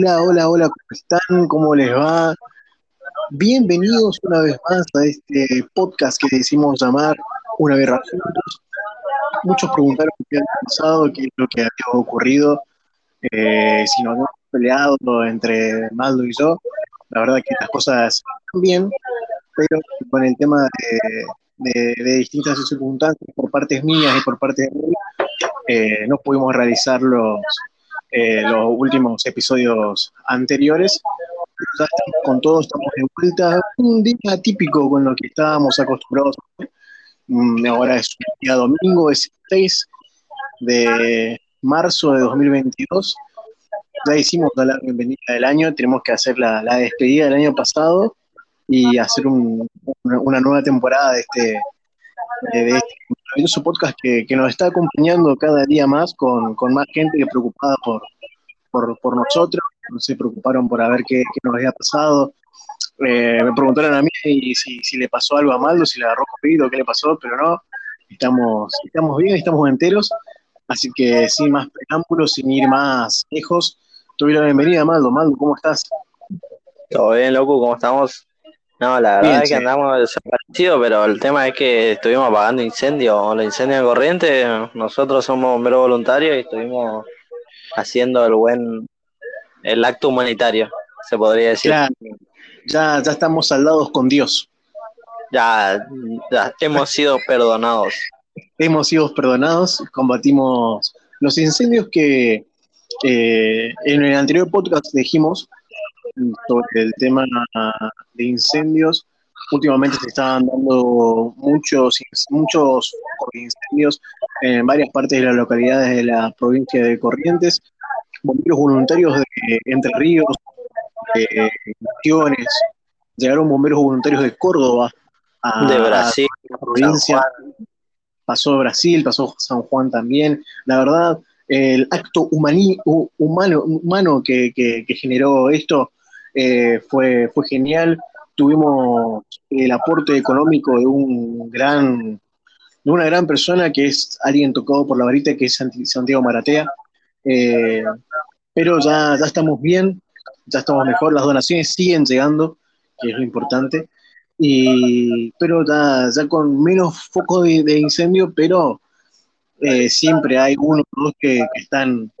Hola, hola, hola, ¿cómo están? ¿Cómo les va? Bienvenidos una vez más a este podcast que decimos llamar Una Guerra Juntos. Muchos preguntaron qué había pasado, qué es lo que había ocurrido, eh, si nos habíamos peleado entre Maldo y yo. La verdad que las cosas están bien, pero con el tema de, distintas circunstancias por partes mías y por parte de mí, eh, no pudimos realizar los, eh, los últimos episodios anteriores. Ya estamos con todo, estamos de vuelta. Un día típico con lo que estábamos acostumbrados. Mm, ahora es un día domingo, es 6 de marzo de 2022. Ya hicimos la bienvenida del año, tenemos que hacer la, despedida del año pasado y hacer una, nueva temporada de este, de este maravilloso podcast que, nos está acompañando cada día más con, más gente que preocupada por, por, nosotros, se preocuparon por ver qué, nos había pasado. Eh, me preguntaron a mí si, si, le pasó algo a Maldo, si le agarró COVID qué le pasó, pero no, estamos, estamos bien, estamos enteros, así que sin más preámbulos, sin ir más lejos, tuve la bienvenida, Maldo. Maldo, ¿cómo estás? Todo bien, loco, ¿cómo estamos? No, la verdad es que andamos desaparecidos, pero el tema es que estuvimos apagando incendios, los incendios de corriente, nosotros somos bomberos voluntarios y estuvimos haciendo el buen, el acto humanitario, se podría decir. Ya, ya, ya estamos saldados con Dios. Ya, ya hemos sido perdonados. Hemos sido perdonados, combatimos los incendios que eh, en el anterior podcast dijimos sobre el tema de incendios. Últimamente se estaban dando muchos, muchos incendios en varias partes de las localidades de la provincia de Corrientes. Bomberos voluntarios de Entre Ríos, de Misiones, llegaron bomberos voluntarios de Córdoba a, de Brasil, la provincia. Pasó Brasil, pasó San Juan también. La verdad, el acto humano, humano que, que, generó esto eh, fue, fue genial. Tuvimos el aporte económico de un gran, de una gran persona que es alguien tocado por la varita, que es Santiago Maratea. Eh, pero ya, ya estamos bien, ya estamos mejor, las donaciones siguen llegando, que es lo importante. Y, pero ya, ya con menos foco de, incendio, pero eh, siempre hay uno o dos que, están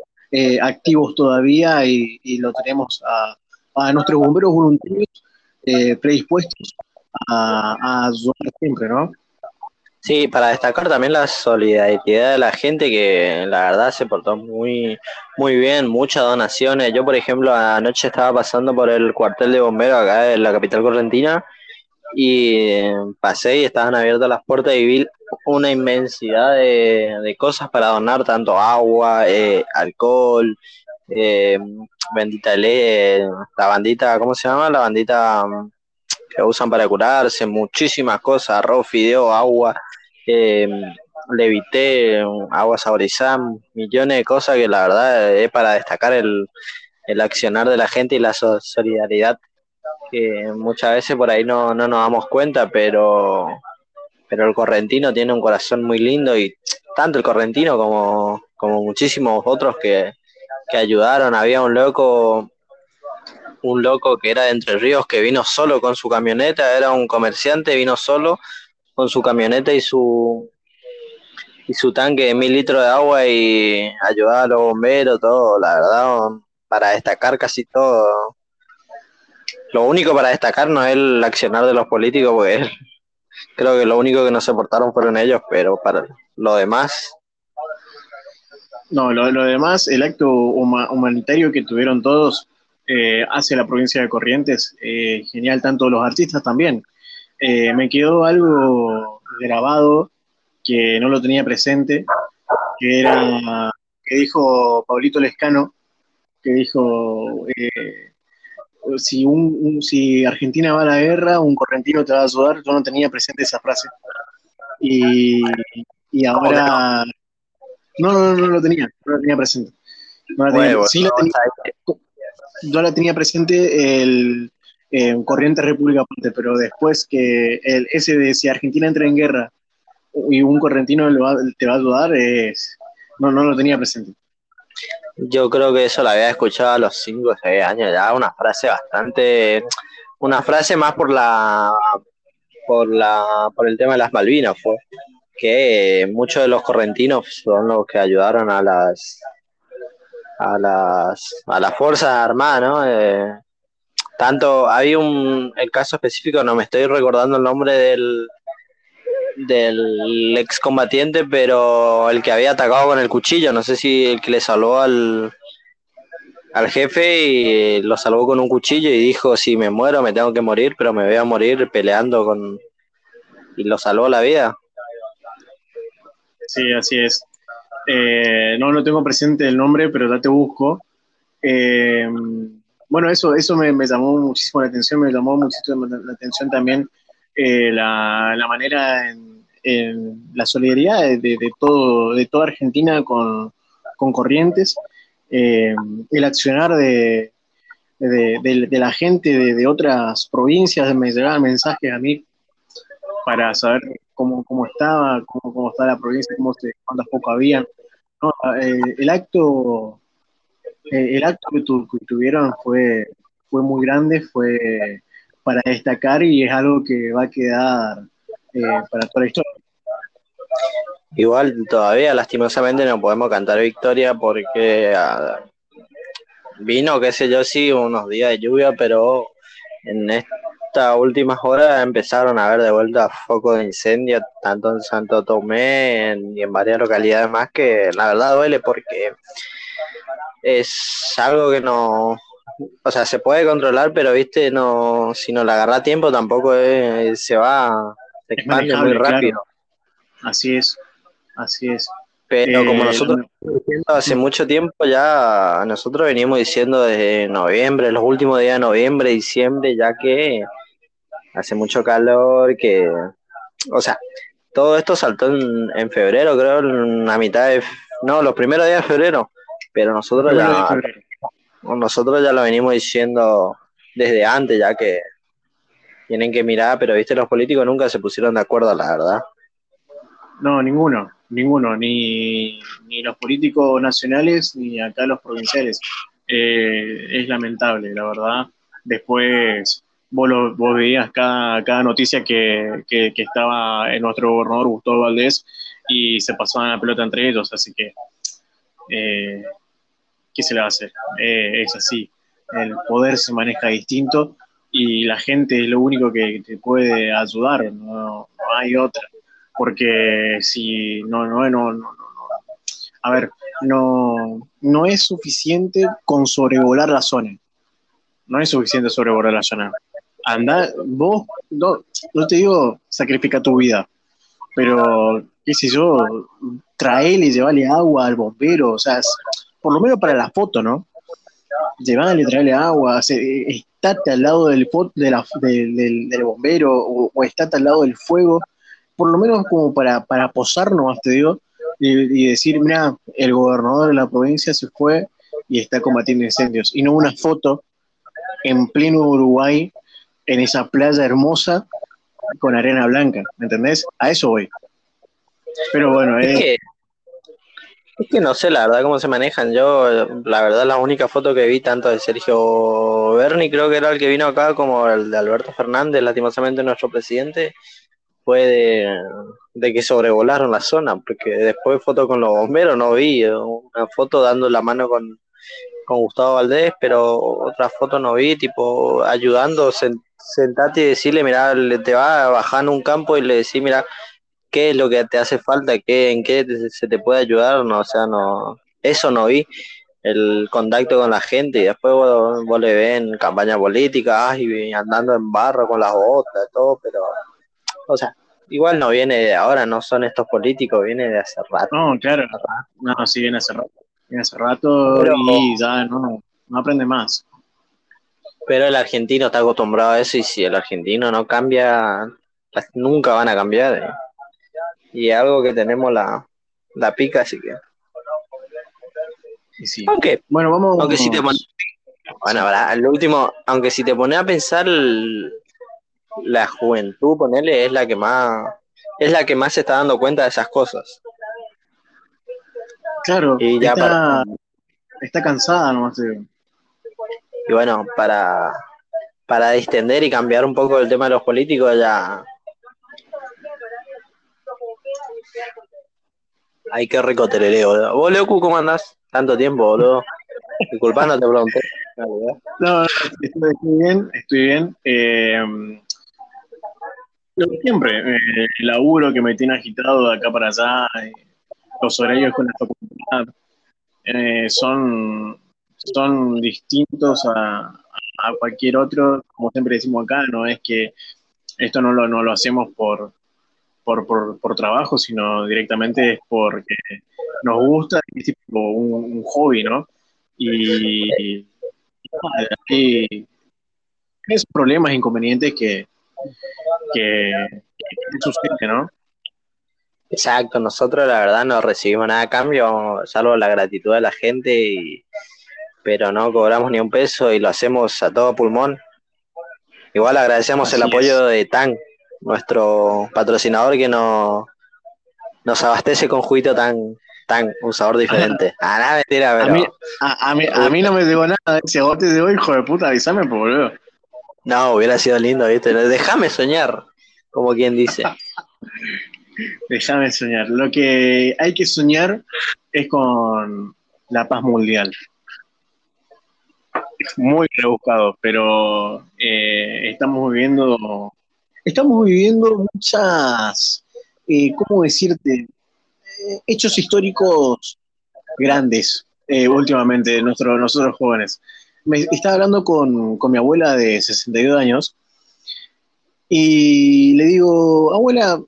activos todavía y, y, lo tenemos a, a nuestros bomberos voluntarios eh, predispuestos a, ayudar siempre, ¿no? Sí, para destacar también la solidaridad de la gente que la verdad se portó muy, muy bien, muchas donaciones. Yo, por ejemplo, anoche estaba pasando por el cuartel de bomberos acá en la capital correntina y pasé y estaban abiertas las puertas y vi una inmensidad de, cosas para donar, tanto agua, eh, alcohol, eh, bendita ley, la bandita, ¿cómo se llama? La bandita mm, que usan para curarse, muchísimas cosas, arroz, fideo, agua, eh, levité, agua saborizada, millones de cosas que la verdad es para destacar el, el accionar de la gente y la solidaridad que muchas veces por ahí no, no nos damos cuenta, pero, pero el correntino tiene un corazón muy lindo y tanto el correntino como, como muchísimos otros que, que ayudaron. Había un loco, un loco que era de Entre Ríos que vino solo con su camioneta, era un comerciante, vino solo con su camioneta y su y su tanque de mil litros de agua y ayudaba a los bomberos, todo, la verdad, para destacar casi todo. Lo único para destacar no es el accionar de los políticos, porque creo que lo único que no se portaron fueron ellos, pero para lo demás, no, lo, demás, el acto humanitario que tuvieron todos eh, hacia la provincia de Corrientes, eh, genial, tanto los artistas también. Eh, me quedó algo grabado que no lo tenía presente, que era, que dijo Pablito Lescano, que dijo, si, un, si Argentina va a la guerra, un correntino te va a ayudar, yo no tenía presente esa frase. Y, y ahora no, no, no, lo tenía, no lo tenía presente. No la tenía, sí la tenía, yo la tenía presente el eh, Corriente República pero después que el, ese de si Argentina entra en guerra y un correntino te va a ayudar, es, no, no lo tenía presente. Yo creo que eso la había escuchado a los 5 o 6 años, ya una frase bastante, una frase más por la, por la, por el tema de las Malvinas fue, que muchos de los correntinos son los que ayudaron a las, a las, a las fuerzas armadas, ¿no? Eh, tanto, había un, el caso específico, no me estoy recordando el nombre del, del excombatiente, pero el que había atacado con el cuchillo, no sé si el que le salvó al, al jefe y lo salvó con un cuchillo y dijo, si me muero me tengo que morir, pero me voy a morir peleando con... y lo salvó la vida. Sí, así es. Eh, no lo tengo presente el nombre, pero ya te busco. Eh, bueno, eso, eso me, llamó muchísimo la atención, me llamó muchísimo la atención también eh, la, la, manera en, la solidaridad de, todo, de toda Argentina con, con Corrientes, el accionar de, de, la gente de, otras provincias, me llegaban mensajes a mí para saber cómo, cómo estaba, cómo, cómo estaba la provincia, cómo se, cuántas pocos habían. Eh, el acto el acto que, que, tuvieron fue, fue muy grande, fue para destacar y es algo que va a quedar eh, para toda la historia. Igual todavía lastimosamente no podemos cantar victoria porque ah, vino, qué sé yo, sí, unos días de lluvia, pero en estas últimas horas empezaron a haber de vuelta focos de incendio, tanto en Santo Tomé y en varias localidades más, que la verdad duele porque es algo que no, o sea, se puede controlar, pero viste, no, si no la agarra a tiempo tampoco se va, se expande muy rápido. Así es, así es. Pero como eh, nosotros hace mucho tiempo ya, nosotros venimos diciendo desde noviembre, los últimos días de noviembre, diciembre, ya que hace mucho calor, que, o sea, todo esto saltó en, en febrero, creo, en la mitad de, no, los primeros días de febrero, pero nosotros ya, nosotros ya lo venimos diciendo desde antes, ya que tienen que mirar, pero viste, los políticos nunca se pusieron de acuerdo, la verdad. No, ninguno, ninguno, ni, ni los políticos nacionales ni acá los provinciales. Eh, es lamentable, la verdad. Después vos, lo, vos veías cada, noticia que, que, estaba en nuestro gobernador Gustavo Valdés y se pasaban la pelota entre ellos, así que eh, ¿qué se le va a hacer? Eh, es así, el poder se maneja distinto y la gente es lo único que te puede ayudar, no, hay otra, porque si no, no, no, no, a ver, no, no es suficiente con sobrevolar la zona, no es suficiente sobrevolar la zona. Anda, vos, no, no te digo sacrifica tu vida, pero qué sé yo, traele llevale agua al bombero, o sea, por lo menos para la foto, ¿no? Llevarle, traerle agua, estate al lado del, de la, del, bombero o, o, estate al lado del fuego, por lo menos como para, para posarnos, te digo, y decir, mira, el gobernador de la provincia se fue y está combatiendo incendios, y no una foto en pleno Uruguay, en esa playa hermosa, con arena blanca, ¿me entendés? A eso voy. Pero bueno, eh, es que no sé la verdad cómo se manejan. Yo, la verdad, la única foto que vi tanto de Sergio Berni, creo que era el que vino acá, como el de Alberto Fernández, lastimosamente nuestro presidente, fue de, que sobrevolaron la zona, porque después foto con los bomberos no vi, una foto dando la mano con, con Gustavo Valdés, pero otra foto no vi, tipo ayudando, sentate y decirle, mira, te va bajando un campo y le decís, mira, qué es lo que te hace falta, qué, en qué se te puede ayudar, no, o sea, no, eso no vi, el contacto con la gente y después vos, le ven campaña política y andando en barro con las botas, todo, pero, o sea, igual no viene de ahora, no son estos políticos, viene de hace rato. No, claro, no, sí viene hace rato, hace rato y ya no, no aprende más. Pero el argentino está acostumbrado a eso y si el argentino no cambia, nunca van a cambiar. ¿eh? y algo que tenemos la, la pica, así que. Sí. Aunque, bueno, vamos. Aunque si te pones, bueno, al último, aunque si te pones a pensar, la juventud, ponerle, es la que más, es la que más se está dando cuenta de esas cosas. Claro, y ya para... está cansada nomás. Te Y bueno, para, para distender y cambiar un poco el tema de los políticos, ya Ay, qué rico terereo, boludo. ¿Vos, Leocu, cómo andás? Tanto tiempo, boludo. Disculpa, no te pregunté. No, estoy, bien, estoy bien. Eh, siempre, eh, el laburo que me tiene agitado de acá para allá, eh, los horarios con la facultad, eh, son, son distintos a, a, cualquier otro, como siempre decimos acá, no es que esto no lo, no lo hacemos por, por, por, trabajo, sino directamente es porque nos gusta, es tipo un, hobby, ¿no? Y, y, es problemas, inconvenientes que, que, suceden, ¿no? Exacto, nosotros la verdad no recibimos nada a cambio, salvo la gratitud de la gente, pero no cobramos ni un peso y lo hacemos a todo pulmón. Igual agradecemos el apoyo de TAN, nuestro patrocinador que nos, nos abastece con juguito tan, tan, un sabor diferente. Ah, nada, mentira, pero... A mí, a, mí, a mí no me digo nada, si a vos te digo, hijo de puta, avísame, por boludo. No, hubiera sido lindo, ¿viste? Déjame soñar, como quien dice. Déjame soñar. Lo que hay que soñar es con la paz mundial. muy rebuscado, pero eh, estamos viviendo estamos viviendo muchas, eh, ¿cómo decirte? Eh, hechos históricos grandes últimamente, nuestro, nosotros jóvenes. Me estaba hablando con, mi abuela de 62 años y le digo, abuela,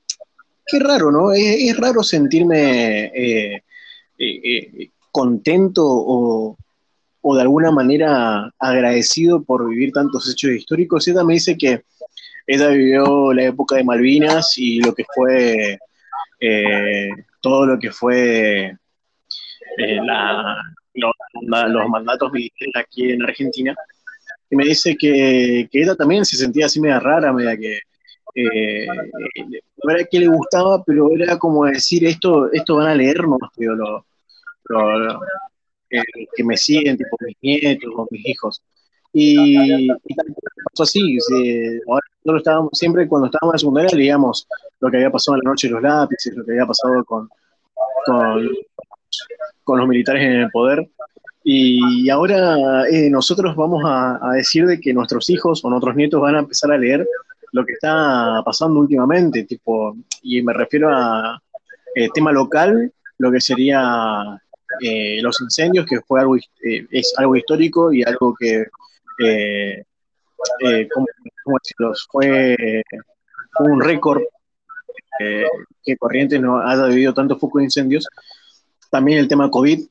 qué raro, ¿no? Es, raro sentirme contento o, o, de alguna manera agradecido por vivir tantos hechos históricos. Ella me dice que ella vivió la época de Malvinas y lo que fue eh, todo lo que fue eh, los, mandatos militares aquí en Argentina. Y me dice que, que ella también se sentía así media rara, media que eh, no era que le gustaba, pero era como decir esto, esto van a leernos, lo, que me siguen, tipo mis nietos o mis hijos. Y, y pasó así, ahora nosotros estábamos, siempre cuando estábamos en la secundaria leíamos lo que había pasado en la noche de los lápices, lo que había pasado con, con, los militares en el poder. Y ahora eh, nosotros vamos a, decir de que nuestros hijos o nuestros nietos van a empezar a leer lo que está pasando últimamente, tipo, y me refiero a eh, tema local, lo que sería eh, los incendios, que fue algo, es algo histórico y algo que eh, eh, ¿cómo, decirlo? Fue, un récord eh, que Corrientes no haya vivido tanto foco de incendios. También el tema COVID,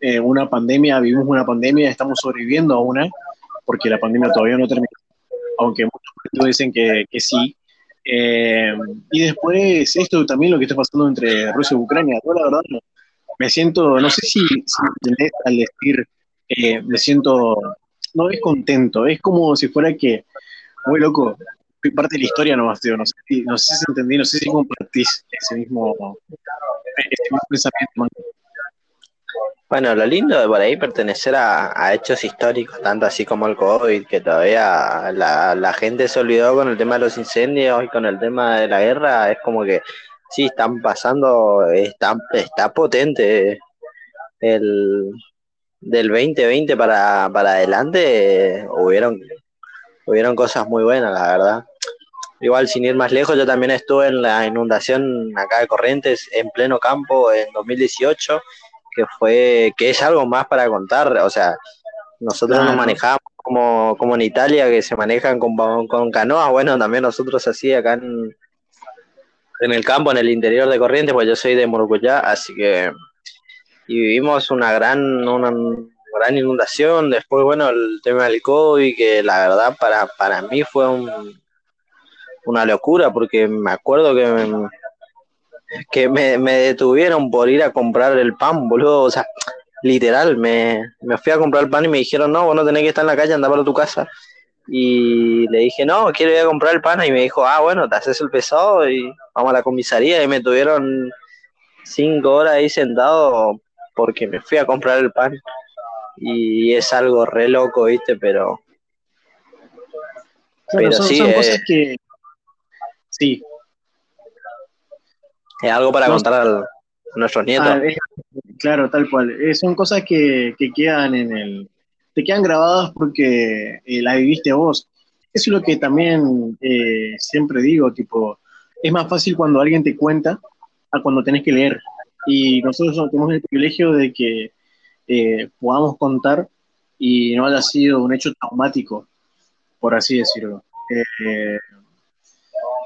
eh, una pandemia, vivimos una pandemia, estamos sobreviviendo a una, porque la pandemia todavía no termina, aunque muchos dicen que, que sí. y después esto también lo que está pasando entre Rusia y Ucrania. Yo la verdad me siento, no sé si, si al decir, me siento no es contento, es como si fuera que, muy loco, fui parte de la historia nomás, tío, no sé, no sé si entendí, no sé si compartís ese mismo, pensamiento. Bueno, lo lindo de por ahí pertenecer a, hechos históricos, tanto así como el COVID, que todavía la, gente se olvidó con el tema de los incendios y con el tema de la guerra, es como que sí, están pasando, está, está potente el, del 2020 para, para adelante hubieron, hubieron cosas muy buenas, la verdad. Igual, sin ir más lejos, yo también estuve en la inundación acá de Corrientes en pleno campo en 2018, que fue que es algo más para contar. O sea, nosotros nos manejamos como, como en Italia, que se manejan con, con canoas. Bueno, también nosotros así acá en, en el campo, en el interior de Corrientes, pues yo soy de Murucuyá, así que y vivimos una gran, una gran inundación. Después, bueno, el tema del COVID, que la verdad para, para mí fue un, una locura, porque me acuerdo que, que me, detuvieron por ir a comprar el pan, boludo. O sea, literal, me, me fui a comprar el pan y me dijeron, no, vos no tenés que estar en la calle, anda para tu casa. Y le dije, no, quiero ir a comprar el pan. Y me dijo, ah, bueno, te haces el pesado y vamos a la comisaría. Y me tuvieron cinco horas ahí sentado porque me fui a comprar el pan. y es algo re loco, ¿viste? Pero. pero son, sí, cosas que. Sí. Es algo para contar a nuestros nietos. Ah, claro, tal cual. Eh, son cosas que, que, quedan en el. Te quedan grabadas porque eh, la viviste vos. Eso es lo que también eh, siempre digo, tipo, es más fácil cuando alguien te cuenta a cuando tenés que leer. Y nosotros tenemos el privilegio de que eh, podamos contar y no haya sido un hecho traumático, por así decirlo. Eh,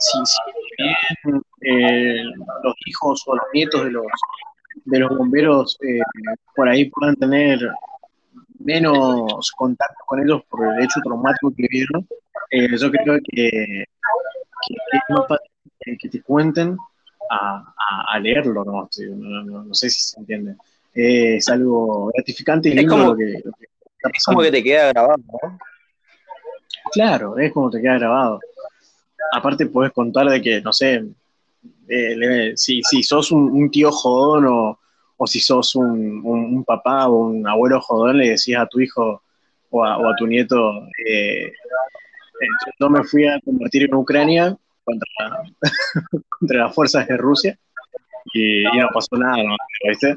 si, bien eh, los hijos o los nietos de los, de los bomberos por ahí puedan tener menos contacto con ellos por el hecho traumático que vivieron, yo creo que, es más fácil que te cuenten a, leerlo, ¿no? No, sé si se entiende. es algo gratificante y lindo como, lo que, está Es como que te queda grabado, ¿no? Claro, es como te queda grabado. Aparte puedes contar de que, no sé, eh, si, si sos un, tío jodón o, o si sos un, un, papá o un abuelo jodón, le decías a tu hijo o a, o a tu nieto, eh, eh, yo me fui a convertir en Ucrania contra, contra las fuerzas de Rusia y, no pasó nada, ¿no? ¿viste?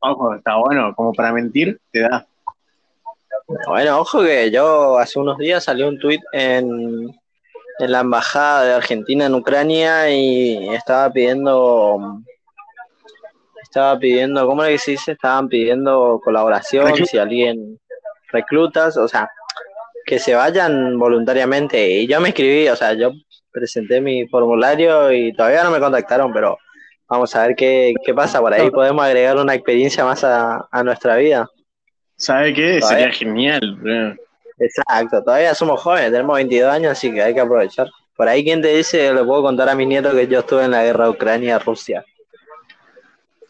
Ojo, está bueno, como para mentir, te da. Bueno, ojo que yo hace unos días salió un tuit en, en la embajada de Argentina en Ucrania y estaba pidiendo estaba pidiendo, ¿cómo le que se dice? Estaban pidiendo colaboración, si alguien reclutas, o sea, que se vayan voluntariamente. Y yo me escribí, o sea, yo presenté mi formulario y todavía no me contactaron, pero vamos a ver qué, pasa por ahí. Podemos agregar una experiencia más a, nuestra vida. ¿Sabe qué? Sería genial. Exacto, todavía somos jóvenes, tenemos 22 años, así que hay que aprovechar. Por ahí, ¿quién te dice? Le puedo contar a mi nieto que yo estuve en la guerra Ucrania-Rusia.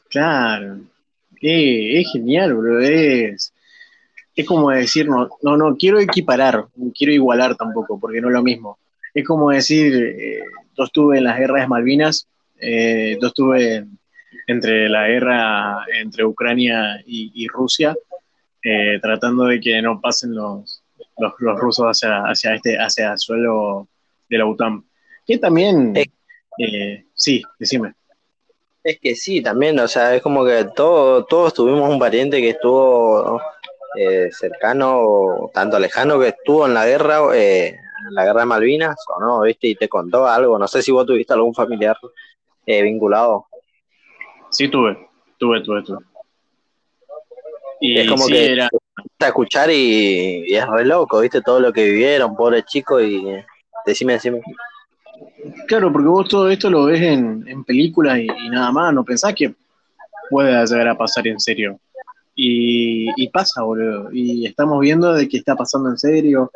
Claro, es genial, bro. Es, es como decir, no, no, no quiero equiparar, no quiero igualar tampoco, porque no es lo mismo es como decir, eh, yo estuve en las guerras de Malvinas, eh, yo estuve entre la guerra entre Ucrania y, Rusia, eh, tratando de que no pasen los, los, rusos hacia, hacia, este, hacia el suelo de la OTAN. Que también, sí, decime. Es que sí, también, o sea, es como que todo, todos tuvimos un pariente que estuvo cercano, tanto lejano, que estuvo en la guerra, la guerra de Malvinas o no, ¿viste? Y te contó algo. No sé si vos tuviste algún familiar eh, vinculado. Sí, tuve, tuve, tuve, tuve. Y es como que era... a escuchar y, es re loco, ¿viste? Todo lo que vivieron, pobre chico, y decime, decime. Claro, porque vos todo esto lo ves en, en películas y, nada más, no pensás que pueda llegar a pasar en serio. Y, y, pasa, boludo. Y estamos viendo de que está pasando en serio.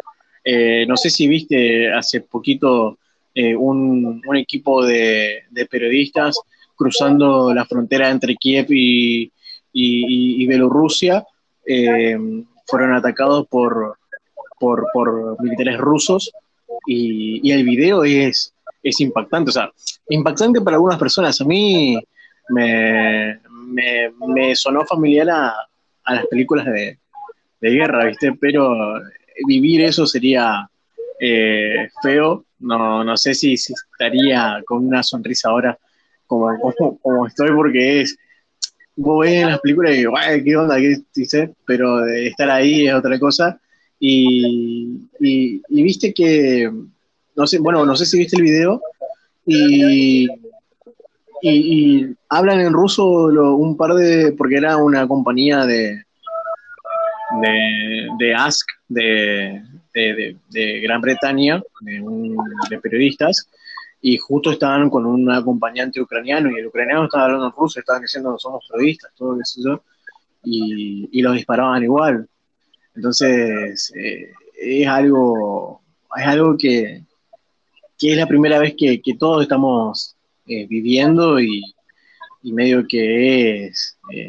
Eh, no sé si viste hace poquito eh, un, equipo de, periodistas cruzando la frontera entre Kiev y, y, Bielorrusia. Eh, fueron atacados por, por, militares rusos y, el video es, es impactante. O sea, impactante para algunas personas. A mí me, sonó familiar a, las películas de, de guerra, ¿viste? Pero vivir eso sería eh, feo. No, no sé si, estaría con una sonrisa ahora como, como, estoy, porque es. Vos ves las películas y digo, ¿qué onda? ¿Qué dice? Pero estar ahí es otra cosa. Y, y, viste que. No sé, bueno, no sé si viste el video. Y, y, hablan en ruso un par de. porque era una compañía de, de, de Ask de, de, Gran Bretaña, de, periodistas, y justo estaban con un acompañante ucraniano, y el ucraniano estaba hablando en ruso, estaban diciendo somos periodistas, todo eso, y, y los disparaban igual. Entonces, eh, es algo, es algo que, que, es la primera vez que, que todos estamos eh, viviendo y, y, medio que es, eh,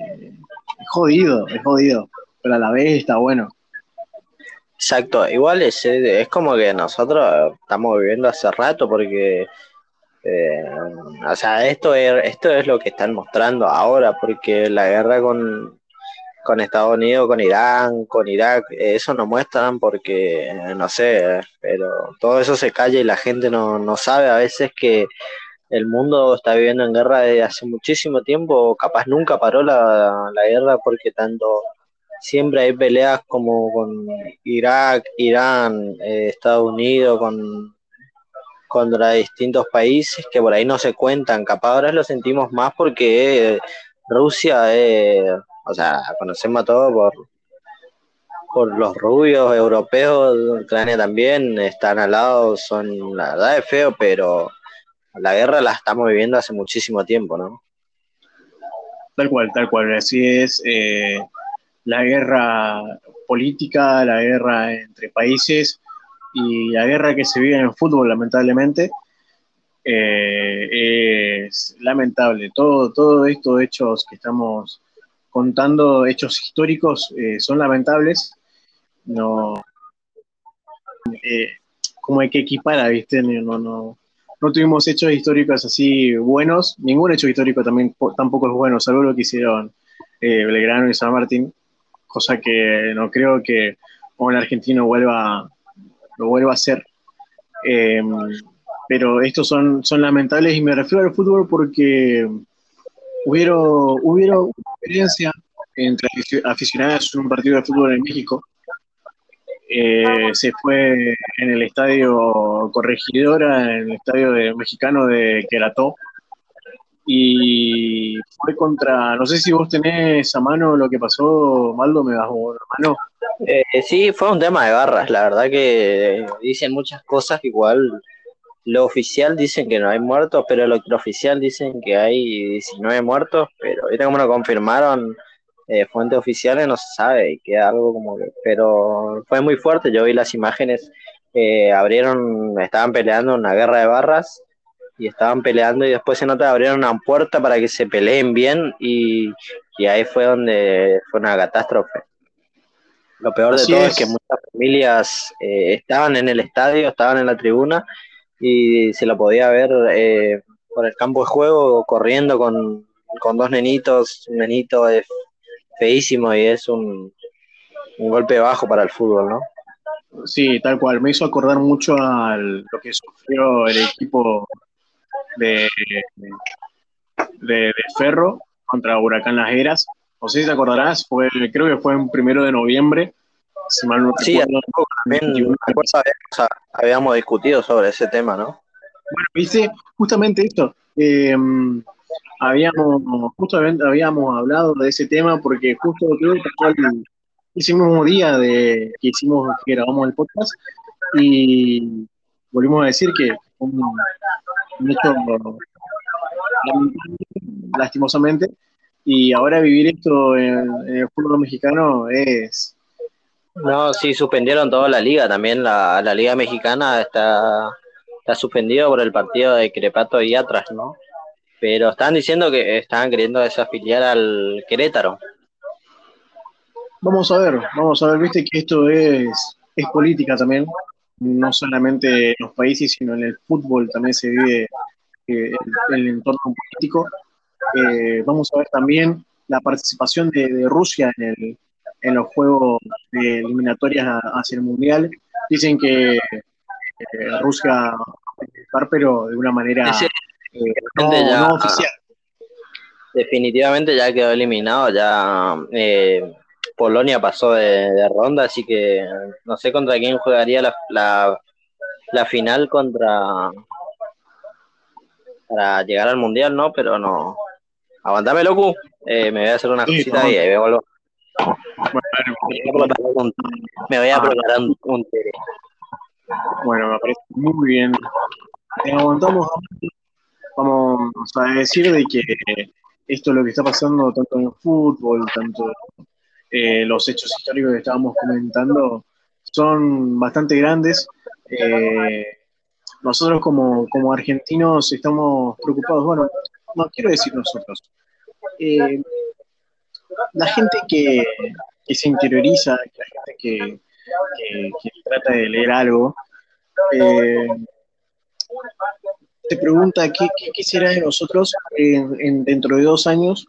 es jodido, es jodido pero a la vez está bueno. Exacto, igual es, es como que nosotros estamos viviendo hace rato porque, eh, o sea, esto es, esto es lo que están mostrando ahora, porque la guerra con, con Estados Unidos, con Irán, con Irak, eso no muestran porque, no sé, pero todo eso se calla y la gente no, no sabe a veces que el mundo está viviendo en guerra desde hace muchísimo tiempo, capaz nunca paró la, la guerra porque tanto siempre hay peleas como con Irak, Irán, eh, Estados Unidos, con contra distintos países que por ahí no se cuentan. Capaz ahora lo sentimos más porque Rusia, o sea, conocemos a todos por, por los rubios europeos, Ucrania también, están al lado, son, la verdad es feo, pero la guerra la estamos viviendo hace muchísimo tiempo, ¿no? Tal cual, tal cual, así es. Eh, la guerra política, la guerra entre países y la guerra que se vive en el fútbol, lamentablemente, eh, es lamentable. Todo, todo estos hechos que estamos contando, hechos históricos, eh, son lamentables. No, eh, como hay que equipar, ¿viste? No, no, no tuvimos hechos históricos así buenos. Ningún hecho histórico también tampoco es bueno, salvo lo que hicieron Belgrano y San Martín cosa que no creo que un argentino vuelva, lo vuelva a hacer. Eh, pero estos son, son lamentables y me refiero al fútbol porque hubieron, hubieron experiencia entre aficionados en un partido de fútbol en México. Eh, se fue en el estadio Corregidora, en el estadio de, mexicano de Querató, y fue contra, no sé si vos tenés a mano lo que pasó, Maldo, me das a mano. Eh, sí, fue un tema de barras, la verdad que dicen muchas cosas, igual lo oficial dicen que no hay muertos, pero lo extraoficial dicen que hay 19 muertos, pero ahorita como lo confirmaron eh, fuentes oficiales no se sabe, queda algo como que, pero fue muy fuerte, yo vi las imágenes, eh, abrieron, estaban peleando una guerra de barras y estaban peleando y después se nota abrieron una puerta para que se peleen bien y, ahí fue donde fue una catástrofe. Lo peor de todo es. que muchas familias eh, estaban en el estadio, estaban en la tribuna y se lo podía ver eh, por el campo de juego corriendo con, dos nenitos, un nenito es feísimo y es un, un golpe bajo para el fútbol, ¿no? Sí, tal cual. Me hizo acordar mucho a lo que sufrió el equipo de, de, Ferro contra Huracán Las Heras. No sé si te acordarás, fue, creo que fue en primero de noviembre. Si mal no sí, también habíamos discutido sobre ese tema, ¿no? Bueno, viste, justamente esto. Em, habíamos, justamente habíamos hablado de ese tema porque justo creo que el, ese mismo día de, que hicimos, que grabamos el podcast, y volvimos a decir que un, lastimosamente, y ahora vivir esto en, el fútbol mexicano es... No, sí, suspendieron toda la liga, también la, la liga mexicana está, está suspendida por el partido de Crepato y Atras, ¿no? Pero están diciendo que están queriendo desafiliar al Querétaro. Vamos a ver, vamos a ver, viste que esto es, es política también, no solamente en los países, sino en el fútbol también se vive eh, el, entorno político. Eh, vamos a ver también la participación de, Rusia en, el, en, los juegos de eliminatorias hacia el Mundial. Dicen que eh, Rusia va a participar, pero de una manera no, oficial. Definitivamente ya quedó eliminado, ya Polonia pasó de, ronda, así que no sé contra quién jugaría la, la, final contra para llegar al mundial, ¿no? Pero no. Aguantame, loco. Eh, me voy a hacer una cosita y ahí me vuelvo. Me voy a preparar un, un Bueno, me parece muy bien. aguantamos. Vamos a decir de que esto es lo que está pasando tanto en el fútbol, tanto eh, los hechos históricos que estábamos comentando son bastante grandes. Eh, nosotros como, argentinos estamos preocupados, bueno, no quiero decir nosotros, eh, la gente que, se interioriza, la gente que, trata de leer algo, te pregunta qué, será de nosotros en, dentro de dos años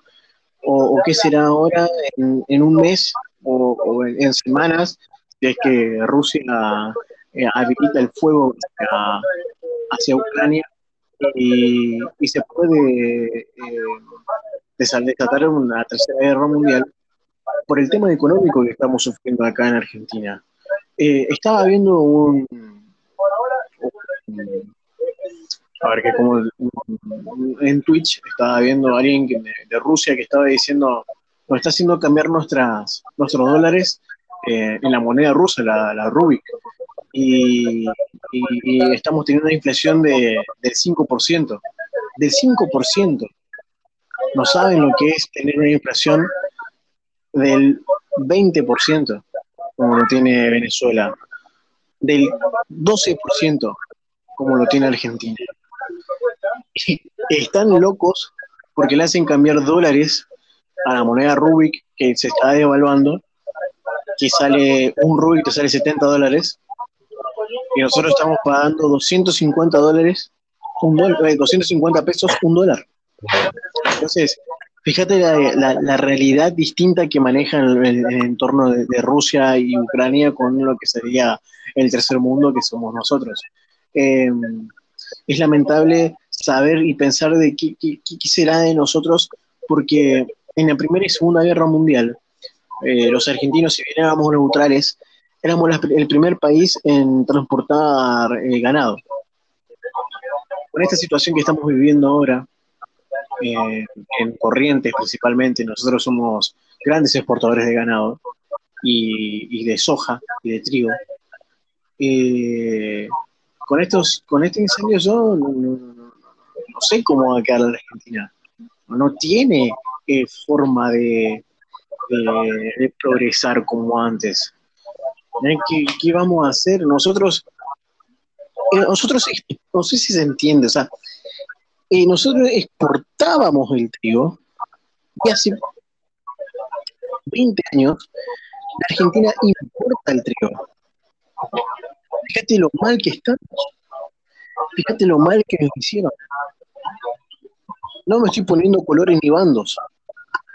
o, qué será ahora en, un mes o, en, semanas, si es que Rusia eh, habilita el fuego hacia, Ucrania y, se puede eh, desatar una tercera guerra mundial por el tema económico que estamos sufriendo acá en Argentina. Eh, estaba viendo un, a ver, que como en Twitch estaba viendo a alguien de, Rusia que estaba diciendo, nos está haciendo cambiar nuestras, nuestros dólares eh, en la moneda rusa, la, la Rubik. Y, estamos teniendo una inflación de, del 5%. Del 5%. No saben lo que es tener una inflación del 20%, como lo tiene Venezuela. Del 12%, como lo tiene Argentina. están locos porque le hacen cambiar dólares a la moneda Rubik que se está devaluando, que sale un Rubik que sale 70 dólares, y nosotros estamos pagando 250 dólares, un 250 eh, pesos, un dólar. Entonces, fíjate la, realidad distinta que maneja el, el, entorno de, Rusia y Ucrania con lo que sería el tercer mundo que somos nosotros. Eh, es lamentable saber y pensar de qué, será de nosotros, porque en la Primera y Segunda Guerra Mundial, eh, los argentinos, si bien éramos neutrales, éramos el primer país en transportar eh, ganado. Con esta situación que estamos viviendo ahora, eh, en Corrientes principalmente, nosotros somos grandes exportadores de ganado y, de soja y de trigo. Con estos, con este incendio yo no sé cómo va a quedar la Argentina. No tiene eh, forma de, progresar como antes. ¿Eh? ¿Qué, vamos a hacer? Nosotros, eh, nosotros, no sé si se entiende, o sea, nosotros exportábamos el trigo y hace 20 años la Argentina importa el trigo. Fíjate lo mal que estamos. Fíjate lo mal que nos hicieron. No me estoy poniendo colores ni bandos,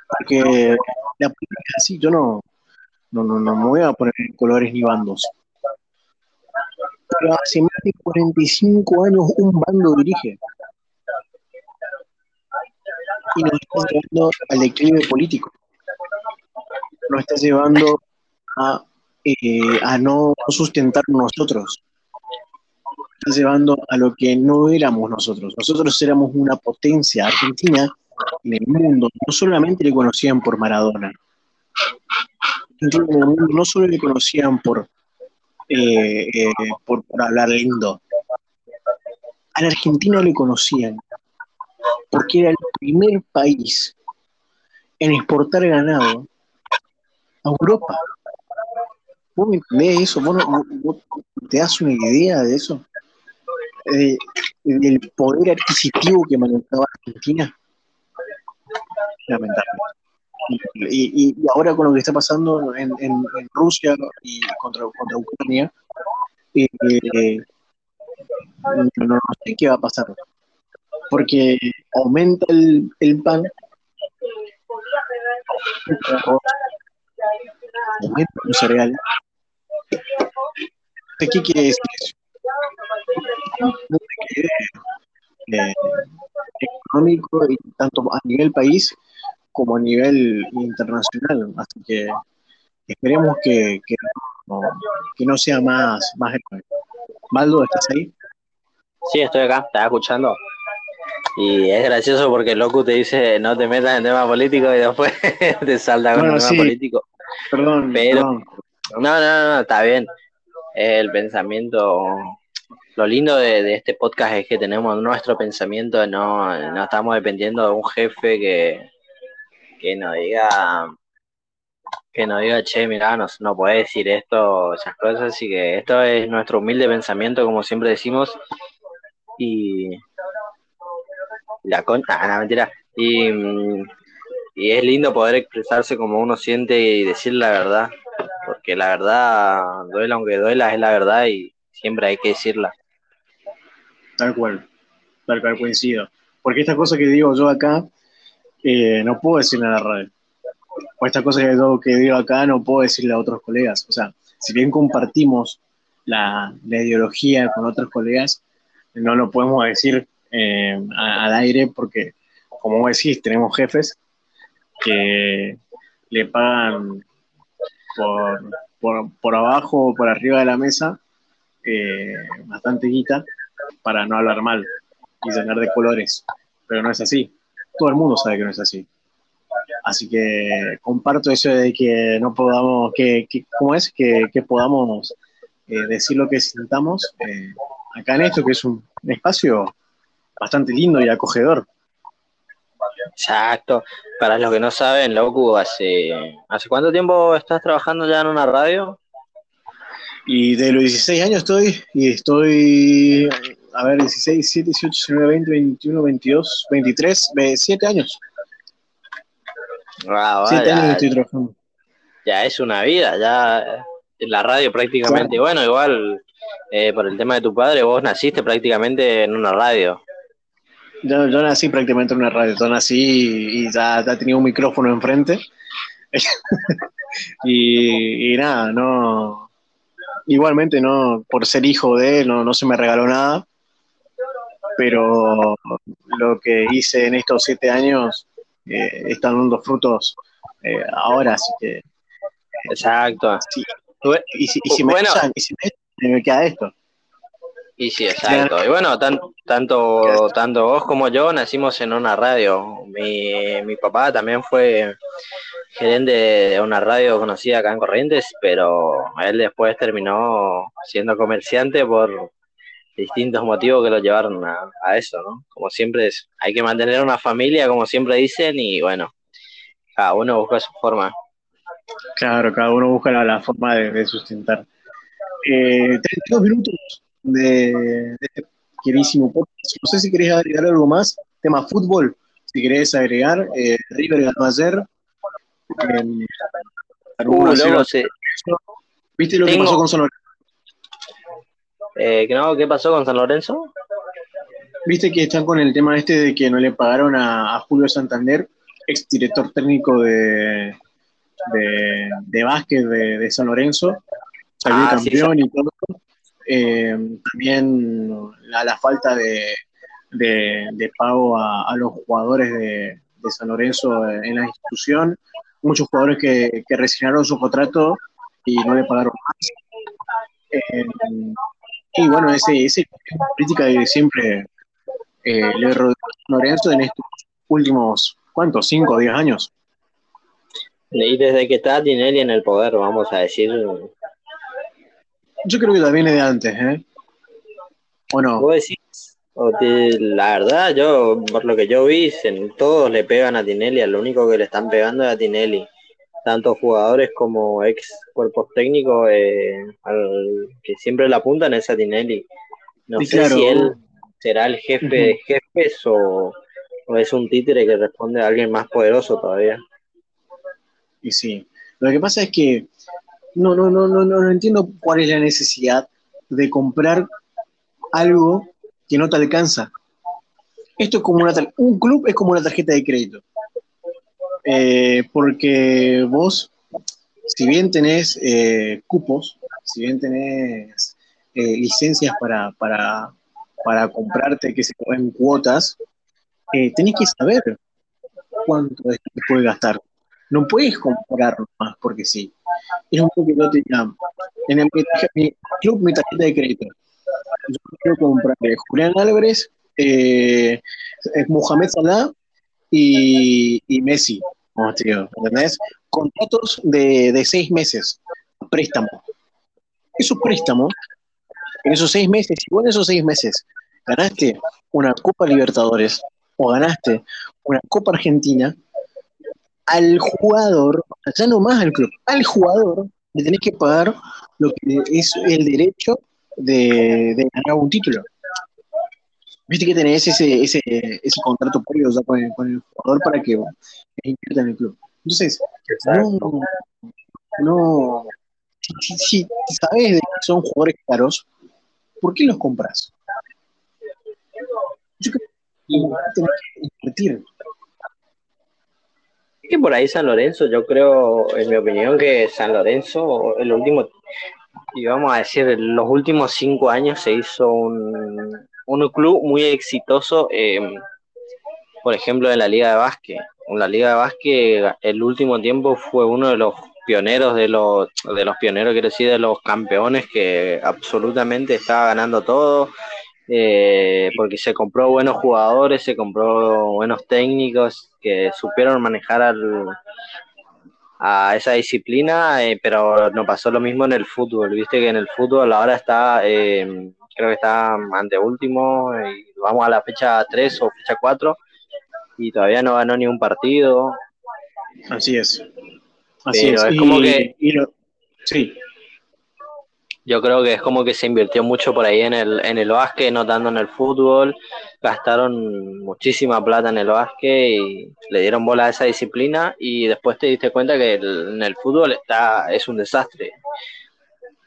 porque la política es así, yo no, no, no, no me voy a poner colores ni bandos. Pero hace más de 45 años un bando dirige. Y nos está llevando al declive político. Nos está llevando a, eh, a no sustentar nosotros llevando a lo que no éramos nosotros. Nosotros éramos una potencia argentina en el mundo. No solamente le conocían por Maradona. no solo le conocían por, eh, eh, por, hablar lindo. A la Argentina le conocían porque era el primer país en exportar ganado a Europa. ¿Vos me entendés eso? ¿Vos, te das una idea de eso? eh, del poder adquisitivo que manejaba Argentina. Lamentable. Y, ahora con lo que está pasando en, Rusia y contra, Ucrania, eh, no, sé qué va a pasar. Porque aumenta el, el pan, aumenta el cereal. ¿Qué quiere decir eso? eh, económico y tanto a nivel país como a nivel internacional. Así que esperemos que, que, no, que no sea más, más Maldo, ¿estás ahí? Sí, estoy acá, estaba escuchando. Y es gracioso porque el loco te dice no te metas en temas políticos y después te salta con un tema político. Perdón, pero No, no, no, está bien. El pensamiento lo lindo de, este podcast es que tenemos nuestro pensamiento, no, no estamos dependiendo de un jefe que, que nos diga que nos diga, che, mira, no, no puede decir esto, esas cosas, así que esto es nuestro humilde pensamiento, como siempre decimos, y la conta, ah, no, mentira, y, y es lindo poder expresarse como uno siente y decir la verdad, porque la verdad, duela aunque duela, es la verdad y siempre hay que decirla. Tal cual, tal cual coincido. Porque esta cosa que digo yo acá, eh, no puedo decirle en la radio. O esta cosa que, que digo acá no puedo decirle a otros colegas. O sea, si bien compartimos la, ideología con otros colegas, no lo podemos decir eh, al aire porque, como vos decís, tenemos jefes que le pagan por, por, abajo o por arriba de la mesa eh, bastante guita para no hablar mal y llenar de colores. Pero no es así. Todo el mundo sabe que no es así. Así que comparto eso de que no podamos, que, ¿cómo es? Que, podamos eh, decir lo que sintamos eh, acá en esto, que es un espacio bastante lindo y acogedor. Exacto. Para los que no saben, Locu, ¿hace, ¿hace cuánto tiempo estás trabajando ya en una radio? Y de los 16 años estoy, y estoy, a ver, 16, 17, 18, 19, 20, 21, 22, 23, 7 años. Wow, 7 años estoy trabajando. Ya es una vida, ya en la radio prácticamente. Bueno, igual, eh, por el tema de tu padre, vos naciste prácticamente en una radio. Yo, yo nací prácticamente en una radio, yo nací y ya, ya tenía un micrófono enfrente. y, y, nada, no. Igualmente, no, por ser hijo de él, no, no se me regaló nada. Pero lo que hice en estos siete años eh, están dando frutos eh, ahora, así que. Exacto. y, si, y si me, bueno, y si me, me queda esto. Y sí, exacto. Y bueno, tanto, tanto vos como yo nacimos en una radio. Mi, mi papá también fue gerente de una radio conocida acá en Corrientes, pero él después terminó siendo comerciante por distintos motivos que lo llevaron a, a eso, ¿no? Como siempre es, hay que mantener una familia, como siempre dicen, y bueno, cada uno busca su forma. Claro, cada uno busca la, forma de, sustentar. Eh, 32 minutos de, este queridísimo podcast. No sé si querés agregar algo más, tema fútbol, si querés agregar, eh, River ganó ayer. Eh, uh. ¿Viste lo que pasó con San Lorenzo? Eh, ¿Qué pasó con San Lorenzo? Viste que están con el tema este de que no le pagaron a, Julio Santander, ex director técnico de, de, de básquet de, San Lorenzo, salió ah, campeón y todo. Eh, también la, falta de, pago a, los jugadores de, San Lorenzo en la institución, muchos jugadores que, que resignaron su contrato y no le pagaron más. Eh, y bueno, ese, ese crítica de siempre eh, le rodeó a San Lorenzo en estos últimos, ¿cuántos? ¿Cinco o diez años? Y desde que está Tinelli en el poder, vamos a decir, yo creo que también es de antes, ¿eh? ¿O no? ¿Vos decís? la verdad, yo, por lo que yo vi, todos le pegan a Tinelli, al único que le están pegando es a Tinelli. Tanto jugadores como ex cuerpos técnicos, eh, al que siempre le apuntan es a Tinelli. No sé si él será el jefe de jefes o, o es un títere que responde a alguien más poderoso todavía. Y sí, lo que pasa es que no, no, no, no, no entiendo cuál es la necesidad de comprar algo que no te alcanza. Esto es como una un club es como una tarjeta de crédito. Eh, porque vos, si bien tenés eh, cupos, si bien tenés eh, licencias para, para, para comprarte que se en cuotas, tenés que saber cuánto puedes gastar. No puedes comprarlo más porque sí poco que no te En el, mi club, mi tarjeta de crédito. Yo quiero comprar Julián Álvarez, eh, Mohamed Salah y, y Messi. ¿Entendés? Contratos de, de seis meses, préstamo. Esos préstamos, en esos seis meses, vos en esos seis meses ganaste una Copa Libertadores o ganaste una Copa Argentina, al jugador, ya no más al club, al jugador le tenés que pagar lo que es el derecho de, ganar un título. Viste que tenés ese, ese, ese contrato previo con, el, jugador para que invierta en el club. Entonces, no, no si, si, sabes de que son jugadores caros, ¿por qué los compras? Yo creo que tenés que invertir por ahí San Lorenzo, yo creo, en mi opinión, que San Lorenzo, el último, y vamos a decir, los últimos cinco años se hizo un, un club muy exitoso, eh, por ejemplo, en la Liga de Básquet. En la Liga de Básquet, el último tiempo fue uno de los pioneros de los, de los pioneros, quiero decir, de los campeones que absolutamente estaba ganando todo eh, porque se compró buenos jugadores, se compró buenos técnicos que supieron manejar al, a esa disciplina, eh, pero no pasó lo mismo en el fútbol. Viste que en el fútbol ahora está, eh, creo que está ante último, vamos a la fecha 3 o fecha 4 y todavía no ganó ni un partido. Así es. Así es. como que. sí yo creo que es como que se invirtió mucho por ahí en el, en el básquet, no tanto en el fútbol. Gastaron muchísima plata en el básquet y le dieron bola a esa disciplina y después te diste cuenta que en el fútbol está es un desastre.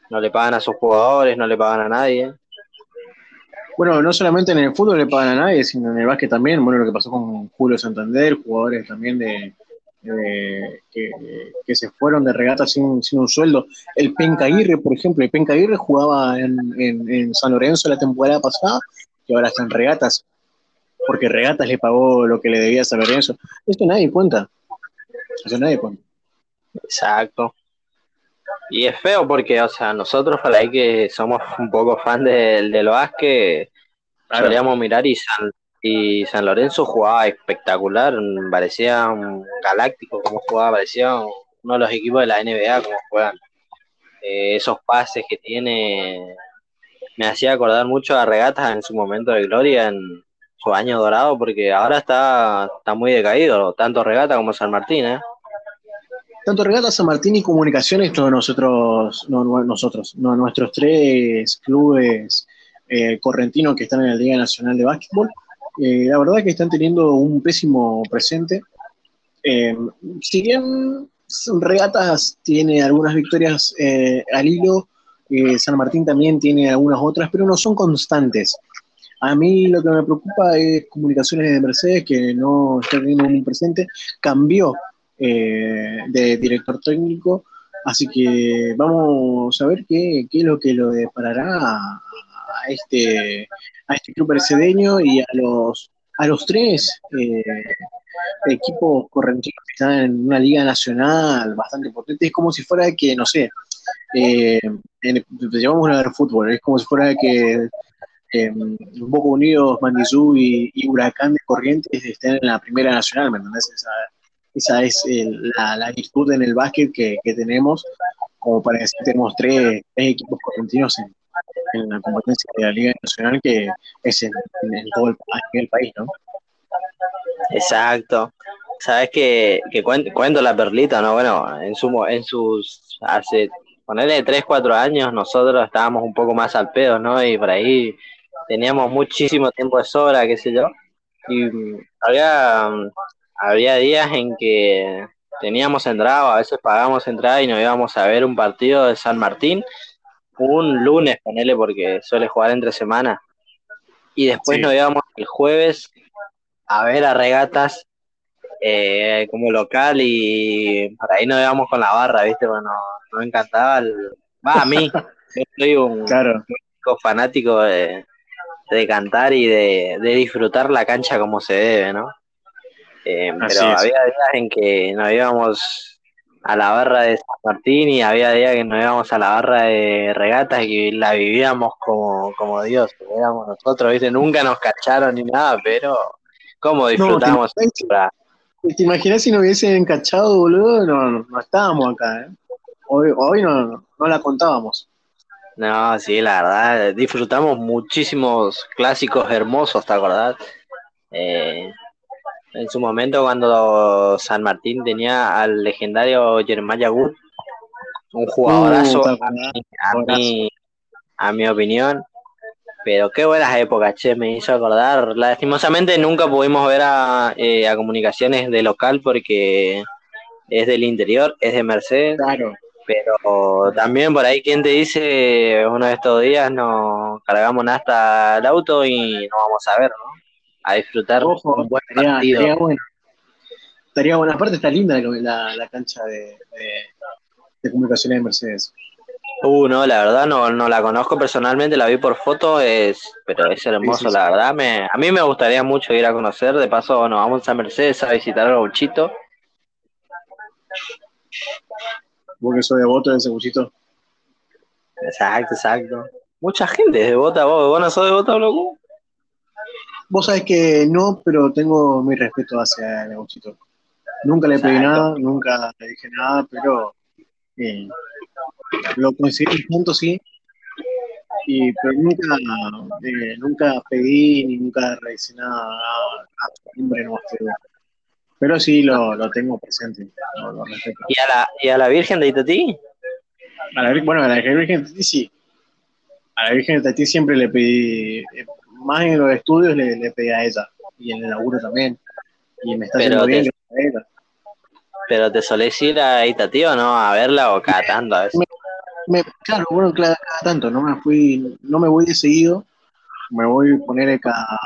No le pagan a sus jugadores, no le pagan a nadie. Bueno, no solamente en el fútbol le pagan a nadie, sino en el básquet también. Bueno, lo que pasó con Julio Santander, jugadores también de, eh, que, se fueron de regata sin, un sueldo. El Pencaguirre, por ejemplo, el Pencaguirre jugaba en, San Lorenzo la temporada pasada y ahora está en regatas, porque regatas le pagó lo que le debía a San Lorenzo. Esto nadie cuenta. Eso nadie cuenta. Exacto. Y es feo porque, o sea, nosotros para ahí que somos un poco fan del de, de solíamos mirar y San, y San Lorenzo jugaba espectacular, parecía un galáctico como jugaba, parecía uno de los equipos de la NBA como juegan. Eh, esos pases que tiene me hacía acordar mucho a Regatas en su momento de gloria, en su año dorado, porque ahora está, está muy decaído, tanto Regata como San Martín. ¿eh? Tanto Regata, San Martín y Comunicaciones, todos nosotros, no, nosotros, no, nuestros tres clubes eh, correntinos que están en la Liga Nacional de Básquetbol, eh, la verdad que están teniendo un pésimo presente. Eh, si bien Regatas tiene algunas victorias eh, al hilo, San Martín también tiene algunas otras, pero no son constantes. A mí lo que me preocupa es comunicaciones de Mercedes, que no está teniendo un presente. Cambió de director técnico, así que vamos a ver qué, qué es lo que lo deparará a este, a este club brasileño y a los, a los tres eh, equipos correntinos que están en una liga nacional bastante potente. Es como si fuera que, no sé, eh, llevamos a ver fútbol, es como si fuera que eh, Boca Unidos, Manizú y, Huracán de Corrientes estén en la primera nacional, ¿me entendés? Esa, esa es la, virtud en el básquet que, tenemos, como para decir, tenemos tres, tres equipos correntinos en, en la competencia de la Liga Nacional que es en, todo el, país, ¿no? Exacto. Sabes que, que cuento, la perlita, ¿no? Bueno, en su en sus hace ponerle 3, 4 años nosotros estábamos un poco más al pedo, ¿no? Y por ahí teníamos muchísimo tiempo de sobra, qué sé yo. Y mm, había, mm, había días en que teníamos entrada, a veces pagábamos entrada y nos íbamos a ver un partido de San Martín un lunes, ponele, porque suele jugar entre semanas. Y después nos íbamos el jueves a ver a regatas eh, como local y por ahí nos íbamos con la barra, ¿viste? Bueno, nos encantaba. Va, a mí, yo soy un claro. fanático de, cantar y de, disfrutar la cancha como se debe, ¿no? Eh, pero había días en que nos íbamos a la barra de San Martín y había días que nos íbamos a la barra de regatas y la vivíamos como, como Dios, éramos nosotros, ¿viste? Nunca nos cacharon ni nada, pero ¿cómo disfrutamos? ¿te, imaginas, si nos hubiesen cachado, boludo? No, no, estábamos acá, ¿eh? Hoy, hoy no, no la contábamos. No, sí, la verdad, disfrutamos muchísimos clásicos hermosos, ¿te acordás? Eh, en su momento cuando San Martín tenía al legendario Jeremiah Wood, un jugadorazo uh, a, mi, opinión. Pero qué buenas épocas, che, me hizo acordar. Lastimosamente nunca pudimos ver a, eh, a comunicaciones de local porque es del interior, es de Mercedes. Claro. Pero también por ahí, quien te dice, uno de estos días nos cargamos hasta el auto y nos vamos a ver, ¿no? A disfrutar un buen partido. estaría buena. Aparte está linda la, la, cancha de, de, comunicaciones de Mercedes. Uh, no, la verdad no, no la conozco personalmente, la vi por foto, es, pero es hermoso, la verdad. Me, a mí me gustaría mucho ir a conocer, de paso, bueno, vamos a Mercedes a visitar a Gauchito. ¿Vos que sos devoto de ese buchito? Exacto, exacto. Mucha gente es devota, vos, vos no sos devota, loco. Vos sabés que no, pero tengo mi respeto hacia el negocito. Nunca le pedí nada, nunca le dije nada, pero eh, lo conseguí punto sí. Y, pero nunca, eh, nunca pedí ni nunca revisé nada a, su nombre, no Pero sí lo, lo tengo presente. ¿Y, a la, ¿Y a la Virgen de Itatí? A la, bueno, a la Virgen de Itatí sí. A la Virgen de Itatí siempre le pedí, eh, más en los estudios le, le pedí a ella, y en el laburo también. Y me está haciendo bien Pero te solés ir a Itatí o no, a verla o cada tanto a veces. claro, bueno, cada, tanto, no me fui, no me voy de seguido, me voy a poner cada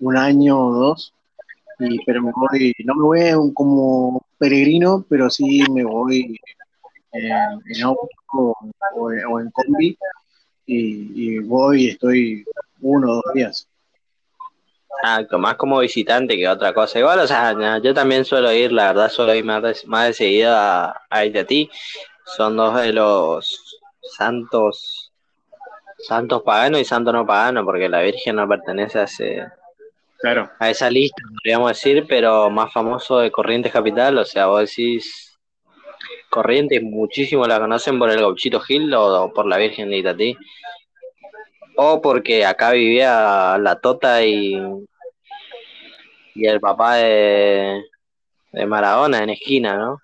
un año o dos, y, pero me voy, no me voy como peregrino, pero sí me voy en, auto o, o, en combi, y, y voy y estoy uno o dos días. Exacto, más como visitante que otra cosa. Igual, o sea, yo también suelo ir, la verdad, suelo ir más de, más de seguida a, a ti Son dos de los santos santos paganos y santos no paganos, porque la Virgen no pertenece a ese claro. a esa lista, podríamos decir, pero más famoso de Corrientes Capital, o sea, vos decís Corrientes, muchísimo la conocen por el Gauchito Gil o, por la Virgen de Itatí. O porque acá vivía la Tota y, y el papá de, de Maradona en esquina, ¿no?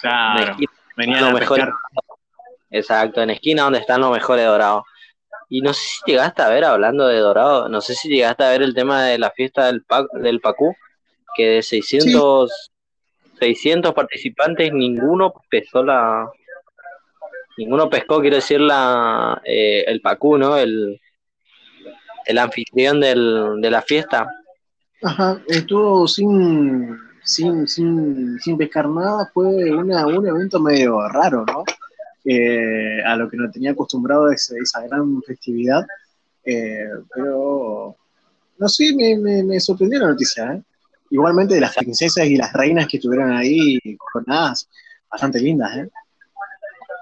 Claro, venía lo mejor. Exacto, en esquina donde están los mejores dorados. Y no sé si llegaste a ver, hablando de dorado, no sé si llegaste a ver el tema de la fiesta del, del Pacú, que de 600, 600 participantes, ninguno pesó la, ninguno pescó, quiero decir, la, eh, el Pacú, ¿no? El, el anfitrión del, de la fiesta. Ajá, estuvo sin, sin, sin, sin pescar nada, fue una, un evento medio raro, ¿no? Eh, a lo que no tenía acostumbrado esa, esa gran festividad, eh, pero no sé, me, me, me, sorprendió la noticia, ¿eh? Igualmente de las princesas y las reinas que estuvieron ahí coronadas, bastante lindas, ¿eh?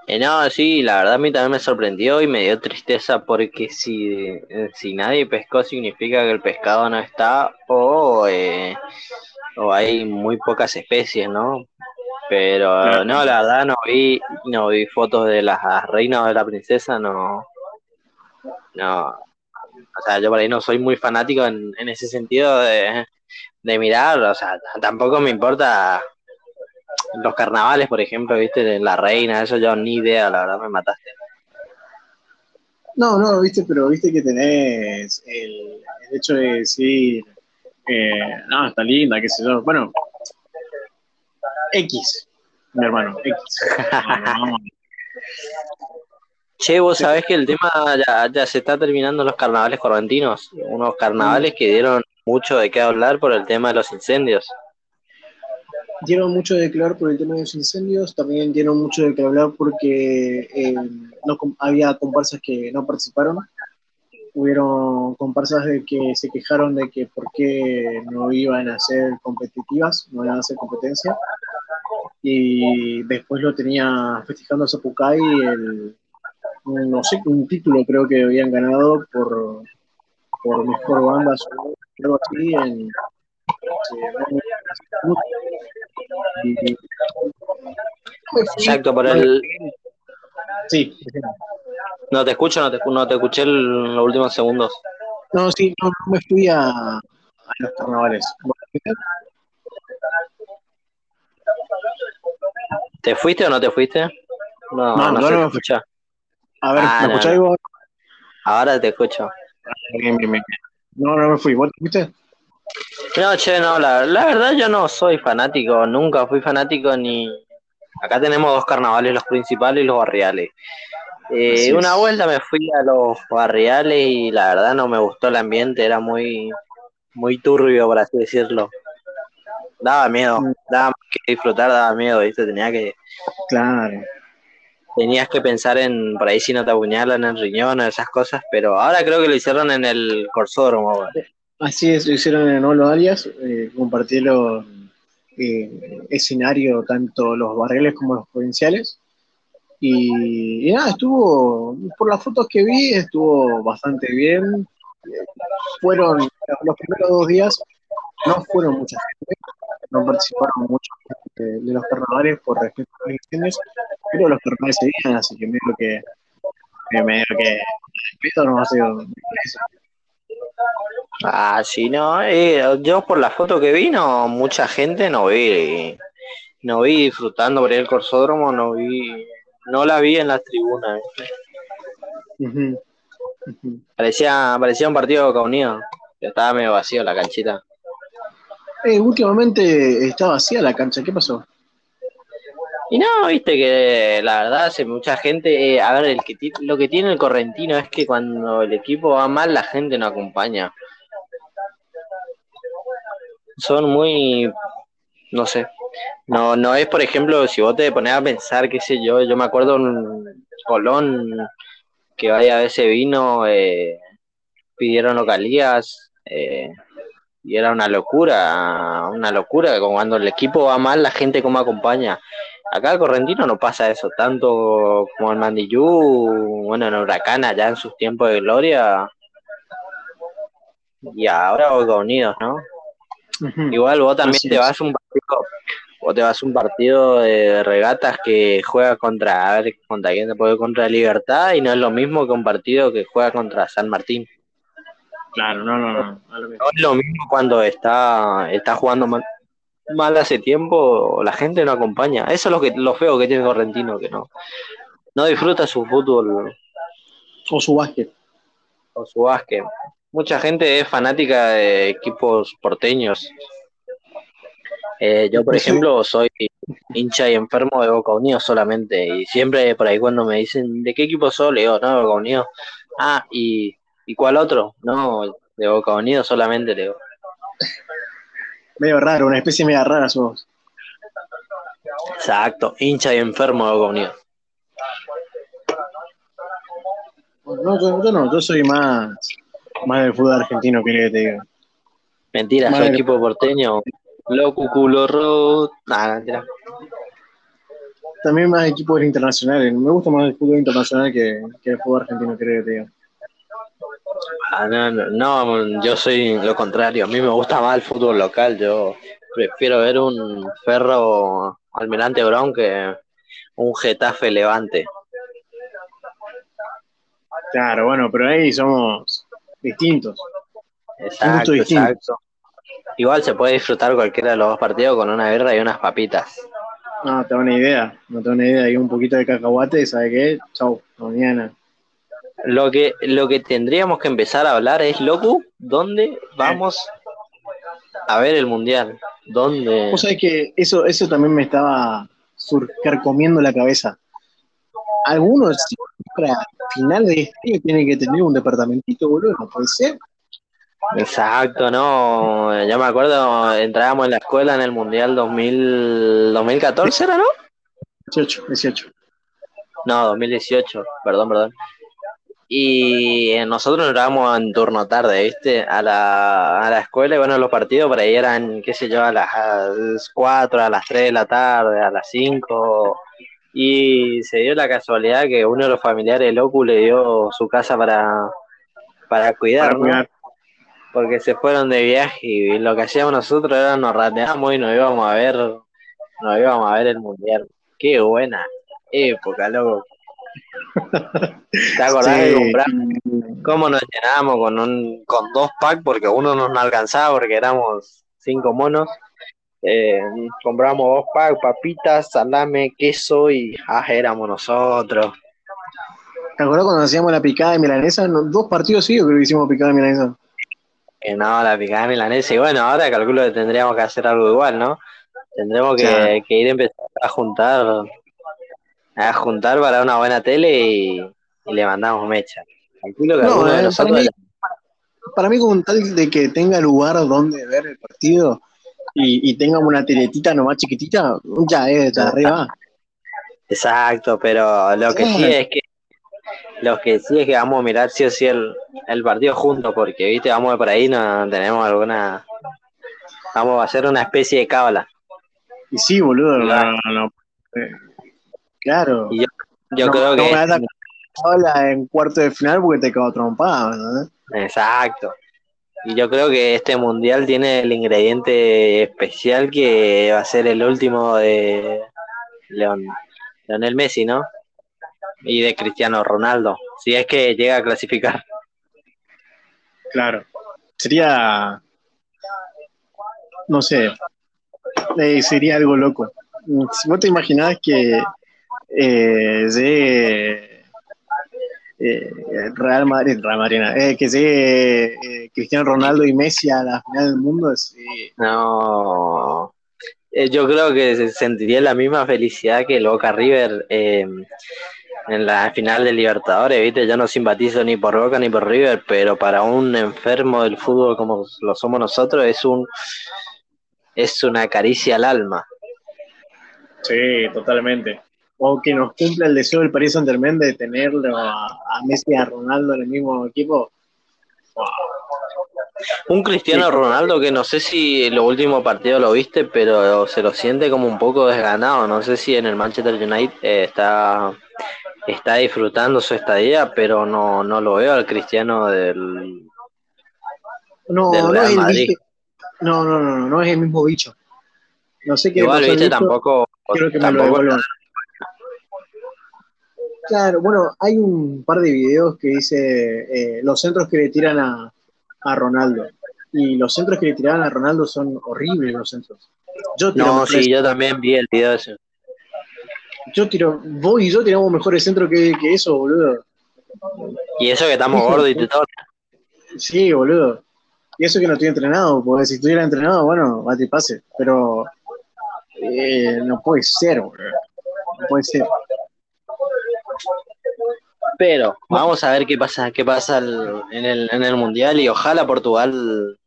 Eh, no, sí, la verdad a mí también me sorprendió y me dio tristeza porque si, eh, si nadie pescó significa que el pescado no está o, eh, o hay muy pocas especies, ¿no? Pero no, la verdad no vi, no vi fotos de las reinas o de la princesa, no, no, o sea, yo por ahí no soy muy fanático en, en ese sentido de, de mirar, o sea, tampoco me importa los carnavales, por ejemplo, viste, la reina, eso yo ni idea, la verdad me mataste. No, no, viste, pero viste que tenés el, hecho de decir, eh, no, está linda, qué sé yo. Bueno, X, mi hermano, X. Che, vos sabés que el tema ya, ya se está terminando los carnavales correntinos, unos carnavales que dieron mucho de qué hablar por el tema de los incendios dieron mucho de hablar por el tema de los incendios, también dieron mucho de hablar porque eh, no, había comparsas que no participaron, hubieron comparsas de que se quejaron de que por qué no iban a ser competitivas, no iban a hacer competencia, y después lo tenía festejando Zapucay el, no sé, un título creo que habían ganado por, por mejor banda o algo así en, Exacto, por el. Sí. No te escucho, no te, no te escuché en los últimos segundos. No, sí, no, me fui a, a los carnavales. ¿Te fuiste o no te fuiste? No, no, no, me escucha. A ver, ah, ¿me escucháis vos? Ahora te escucho. No, no me fui. ¿Vos te fuiste? No, che, no, la, verdad yo no soy fanático, nunca fui fanático ni... Acá tenemos dos carnavales, los principales y los barriales. Eh, una vuelta me fui a los barriales y la verdad no me gustó el ambiente, era muy, muy turbio, por así decirlo. daba miedo, mm. daba más que disfrutar, daba miedo, ¿viste? Tenía que. Claro. Tenías que pensar en por ahí si no te apuñalan en el riñón o esas cosas, pero ahora creo que lo hicieron en el Corsódromo. Así es, lo hicieron en Olo Alias, eh, compartieron eh, escenario tanto los barriales como los provinciales. Y, nada, estuvo, por las fotos que vi, estuvo bastante bien. Fueron los primeros dos días, no fueron mucha gente, no participaron mucho de, los carnavales por respeto a las elecciones, pero los carnavales seguían, así que medio que, medio que no ha sido Ah, sí, no, eh, yo por la foto que vi, no, mucha gente no vi, no vi disfrutando por el corsódromo, no vi, no la vi en las tribunas. Parecía, parecía un partido de Unido, estaba medio vacío la canchita. Eh, últimamente está vacía la cancha, ¿qué pasó? Y no, viste que la verdad hace mucha gente, eh, a ver, el que lo que tiene el correntino es que cuando el equipo va mal la gente no acompaña. Son muy, no sé, no, no es por ejemplo si vos te pones a pensar, qué sé yo, yo me acuerdo un Colón que vaya a ese vino, eh, pidieron localías, eh, y era una locura, una locura, como cuando el equipo va mal, la gente como acompaña. Acá el Correntino no pasa eso, tanto como el Mandillú, bueno, en Huracán, allá en sus tiempos de gloria, y ahora Boca Unidos, ¿no? Igual vos también te vas un partido, vos te vas un partido de regatas que juega contra, a ver, contra quién te puede contra Libertad, y no es lo mismo que un partido que juega contra San Martín. Claro, no, no, no. No, es lo mismo cuando está, está jugando mal, hace tiempo, la gente no acompaña. Eso es lo que lo feo que tiene Correntino, que no, no disfruta su fútbol. O su básquet. O su básquet. Mucha gente es fanática de equipos porteños. Eh, yo, por ejemplo, soy hincha y enfermo de Boca Unidos solamente. Y siempre por ahí cuando me dicen, ¿de qué equipo soy? Le digo, no, Boca Unidos. Ah, y ¿Y cuál otro? No, de Boca Unidos solamente Leo. Medio raro, una especie media rara sos. Exacto, hincha y enfermo de Boca Unidos. No, yo, no, yo soy más, más del fútbol argentino, que te digo. Mentira, soy equipo porteño. Loco, culo, ro... Nada, mentira. También más equipos internacionales. Me gusta más el fútbol internacional que, que el fútbol argentino, creo que te digo. Ah, no, no, yo soy lo contrario. A mí me gusta más el fútbol local. Yo prefiero ver un Ferro Almirante Brown que un Getafe Levante. Claro, bueno, pero ahí somos distintos. Exacto, exacto. Igual se puede disfrutar cualquiera de los dos partidos con una guerra y unas papitas. No, tengo una idea, no tengo una idea. Hay un poquito de cacahuate, ¿sabe qué? Chau, mañana. Lo que, lo que tendríamos que empezar a hablar es, loco, ¿dónde vamos a ver el mundial? ¿Dónde? Vos sabés que eso, eso también me estaba comiendo la cabeza. Algunos para final de este año tienen que tener un departamentito, boludo, no puede ser. Exacto, no. Yo me acuerdo, entrábamos en la escuela en el Mundial 2000, 2014, ¿era, no? 18, 18. No, 2018, perdón, perdón. Y nosotros nos íbamos en turno tarde, ¿viste? A la, a la escuela y bueno, los partidos por ahí eran, qué sé yo, a las 4, a las 3 de la tarde, a las 5. Y se dio la casualidad que uno de los familiares de Locu le dio su casa para, para cuidar, Porque se fueron de viaje y lo que hacíamos nosotros era nos rateamos y nos íbamos a ver, nos íbamos a ver el mundial. Qué buena época, loco. ¿Te acordás de comprar? ¿Cómo nos llenábamos con, un, con dos packs? Porque uno no nos alcanzaba porque éramos cinco monos. Eh, compramos dos packs, papitas, salame, queso y ah, éramos nosotros. ¿Te acuerdas cuando hacíamos la picada de milanesa? dos partidos sí, creo que hicimos picada de milanesa. no, la picada de milanesa. Y bueno, ahora calculo que tendríamos que hacer algo igual, ¿no? Tendremos que, que ir a empezar a juntar a juntar para una buena tele y, le mandamos mecha. Eh, para, mí, para mí, como tal de que tenga lugar donde ver el partido, y, y tenga una teletita nomás chiquitita, ya es, ya arriba. Exacto, pero lo que sí es que lo que sí es que vamos a mirar sí o sí el, el partido juntos, porque viste, vamos por ahí, no tenemos alguna vamos a hacer una especie de cábala. Y sí, boludo, no, no, eh, claro. Y yo, yo No, creo no que vas a en cuarto de final porque te quedó trompado, ¿no? Exacto. Y yo creo que este mundial tiene el ingrediente especial que va a ser el último de Leon, Leonel Messi, ¿no? Y de Cristiano Ronaldo, si es que llega a clasificar. Claro. Sería. No sé. eh, sería algo loco. Vos te imaginás que eh, llegue eh, Real Madrid, Real Madrid, eh, que llegue eh, Cristiano Ronaldo y Messi a la final del mundo, sí. No. Eh, yo creo que se sentiría la misma felicidad que el Boca River eh, en la final de Libertadores, ¿viste? Yo no simpatizo ni por Boca ni por River, pero para un enfermo del fútbol como lo somos nosotros es un es una caricia al alma. Sí, totalmente. O que nos cumpla el deseo del Paris Saint Germain de tenerlo a, a Messi y a Ronaldo en el mismo equipo. Wow. Un Cristiano Sí. Ronaldo que no sé si los últimos partidos lo viste, pero se lo siente como un poco desganado. No sé si en el Manchester United eh, está, está disfrutando su estadía, pero no, no lo veo al Cristiano del... No, Del no Real es el Madrid. No, no, no, no, no es el mismo bicho. No sé qué Igual, viste, bicho, tampoco... quiero que me lo tampoco. Claro, bueno, hay un par de videos que dice eh, los centros que le tiran a, a Ronaldo. Y los centros que le tiraban a Ronaldo son horribles los centros. Yo tiro, No, sí, yo también vi el video ese. yo tiro, vos y yo tiramos mejores centros que, que eso, boludo. Y eso que estamos gordos y todo. Sí, boludo. Y eso que no estoy entrenado, porque si estuviera entrenado, bueno, bate y pase. Pero eh, no puede ser, boludo. No puede ser. Pero vamos a ver qué pasa, qué pasa el- en, el, en el mundial y ojalá Portugal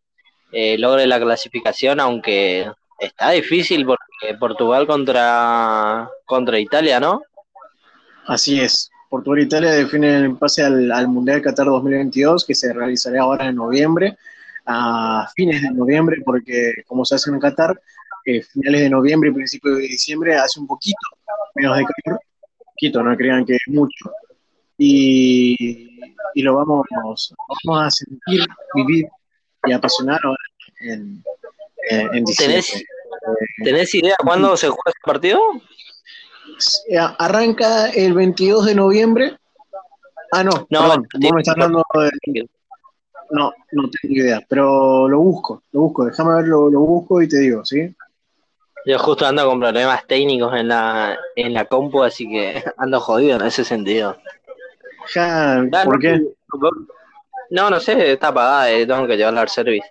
eh, logre la clasificación, aunque está difícil porque Portugal contra contra Italia, ¿no? Así es. Portugal e Italia definen el pase al, al Mundial Qatar 2022, que se realizará ahora en noviembre, a fines de noviembre, porque como se hace en Qatar, eh, finales de noviembre y principios de diciembre hace un poquito menos de calor, poquito, no crean que es mucho. Y, y lo vamos, vamos a sentir, vivir y apasionar ahora en, en, en diciembre. ¿Tenés, ¿Tenés idea cuándo se juega ese partido? Eh, Arranca el 22 de noviembre. Ah, no, No, perdón, vos me estás hablando de- No, no tengo idea, pero lo busco, lo busco, déjame ver, lo, lo busco y te digo, ¿sí? Yo justo ando con problemas técnicos en la en la compu, así que ando jodido en ese sentido. ¿Por no, qué? No, no sé, está apagada, eh, tengo que llevarla al service.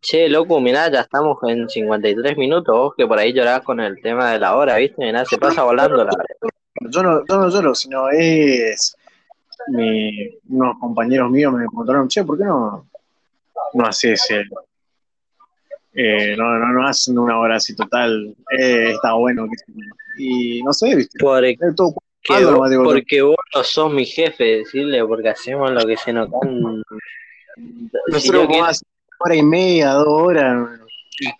Che, loco, mirá, ya estamos en 53 minutos, vos que por ahí llorás con el tema de la hora, ¿viste? Mirá, se pasa volando la Yo no, yo no lloro, sino es mi- unos compañeros míos me preguntaron, che, ¿por qué no, no haces el- eh, no, no, no hacen una hora así total? Eh, está bueno. Y no sé, ¿viste? Es todo digo, porque vos no sos mi jefe, decirle, porque hacemos lo que se nos can... Nosotros como hace hora y media, dos horas,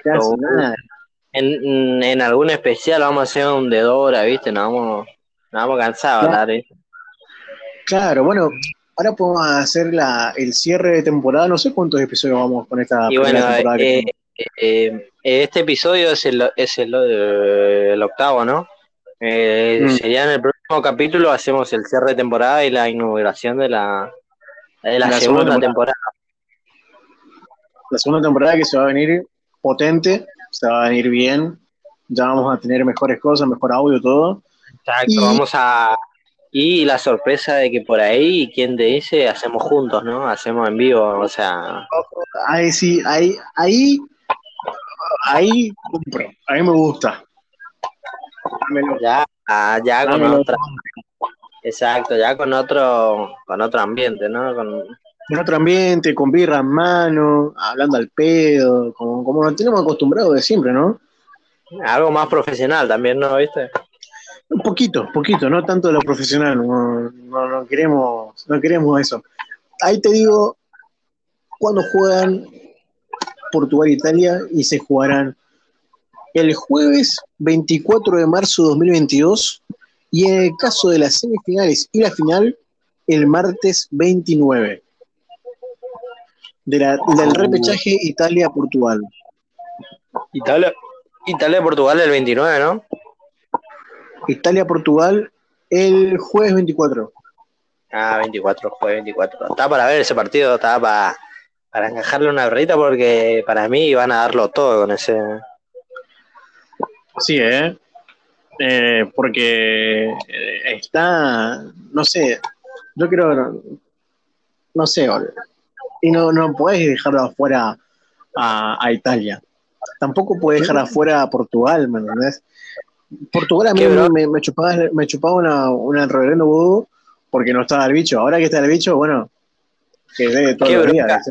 no nada. en, en algún especial vamos a hacer un de dos horas, ¿viste? Nos vamos, nos vamos cansados, Claro. hablar, ¿eh? Claro, bueno, ahora podemos hacer la, el cierre de temporada. No sé cuántos episodios vamos con esta Y bueno, temporada que eh, eh, este episodio es el, es el, el octavo, ¿no? Eh, Mm. Sería en el próximo capítulo, hacemos el cierre de temporada y la inauguración de la, de la, La segunda, segunda temporada. La segunda temporada que se va a venir potente, se va a venir bien. Ya vamos a tener mejores cosas, mejor audio, todo. Exacto, Y- vamos a... Y la sorpresa de que por ahí, ¿quién te dice? Hacemos juntos, ¿no? Hacemos en vivo, o sea... Ahí sí, ahí, ahí, ahí compro. A mí me gusta. Ya, ah, ya con dámelo. otra... Exacto, ya con otro, con otro ambiente, ¿no? Con, en otro ambiente, con birra en mano, hablando al pedo, como, como nos tenemos acostumbrados de siempre, ¿no? Algo más profesional también, ¿no? ¿Viste? Un poquito, poquito, no tanto de lo profesional, no, no, no queremos, no queremos eso. Ahí te digo, cuando juegan Portugal e Italia y se jugarán el jueves 24 de marzo de 2022 y en el caso de las semifinales y la final, el martes 29 de la, del repechaje Italia-Portugal. Italia, Italia-Portugal el 29, ¿no? Italia-Portugal el jueves 24. Ah, 24, jueves 24. Está para ver ese partido, está para, para encajarle una berrita porque para mí van a darlo todo con ese. Sí, ¿eh? eh porque está, no sé, yo creo, no sé, y no, no puedes dejar afuera a, a Italia. Tampoco puedes dejar afuera a Portugal, ¿me entendés? Portugal a mí me, me, chupaba, me chupaba una, una reverendo porque no estaba el bicho. Ahora que está el bicho, bueno, que ve todos los días.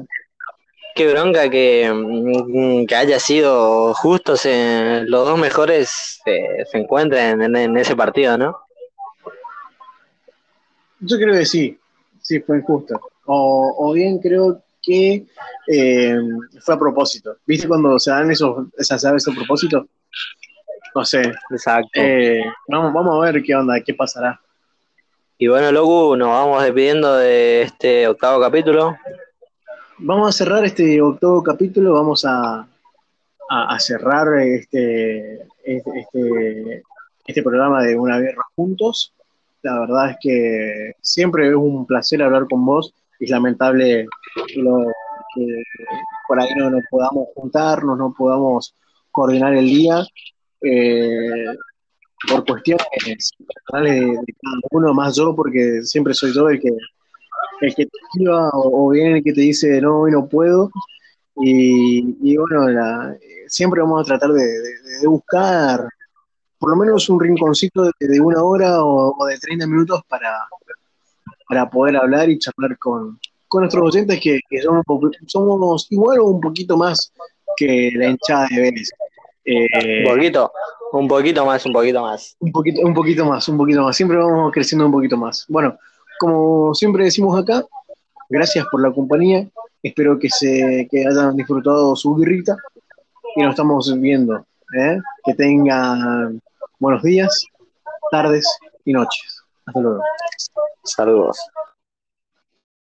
Qué bronca que, mm, que, haya sido justos en, los dos mejores eh, se encuentren en, en, ese partido, ¿no? Yo creo que sí, sí fue injusto. O, o bien creo que eh, fue a propósito. ¿Viste cuando se dan esos, esas aves a propósito? No sé. Exacto. Eh, vamos, vamos a ver qué onda, qué pasará. Y bueno, Logu, nos vamos despidiendo de este octavo capítulo. Vamos a cerrar este octavo capítulo, vamos a, cerrar este, este, este, este, programa de Una Guerra Juntos. La verdad es que siempre es un placer hablar con vos. Es lamentable lo, que por ahí no nos podamos juntarnos, no podamos coordinar el día, eh, por cuestiones personales de, cada uno, más yo, porque siempre soy yo el que, el que te escriba o, bien el que te dice no, hoy no puedo. Y, bueno, siempre vamos a tratar de, buscar por lo menos un rinconcito de, una hora o, de 30 minutos para, para poder hablar y charlar con, con nuestros oyentes que, somos, somos igual o un poquito más que la hinchada de Vélez. Eh, un poquito, un poquito más, un poquito más. Un poquito, un poquito más, un poquito más. Siempre vamos creciendo un poquito más. Bueno, como siempre decimos acá, gracias por la compañía. Espero que se hayan disfrutado su guirrita y nos estamos viendo. ¿eh? Que tengan buenos días, tardes y noches. Hasta luego. Saludos.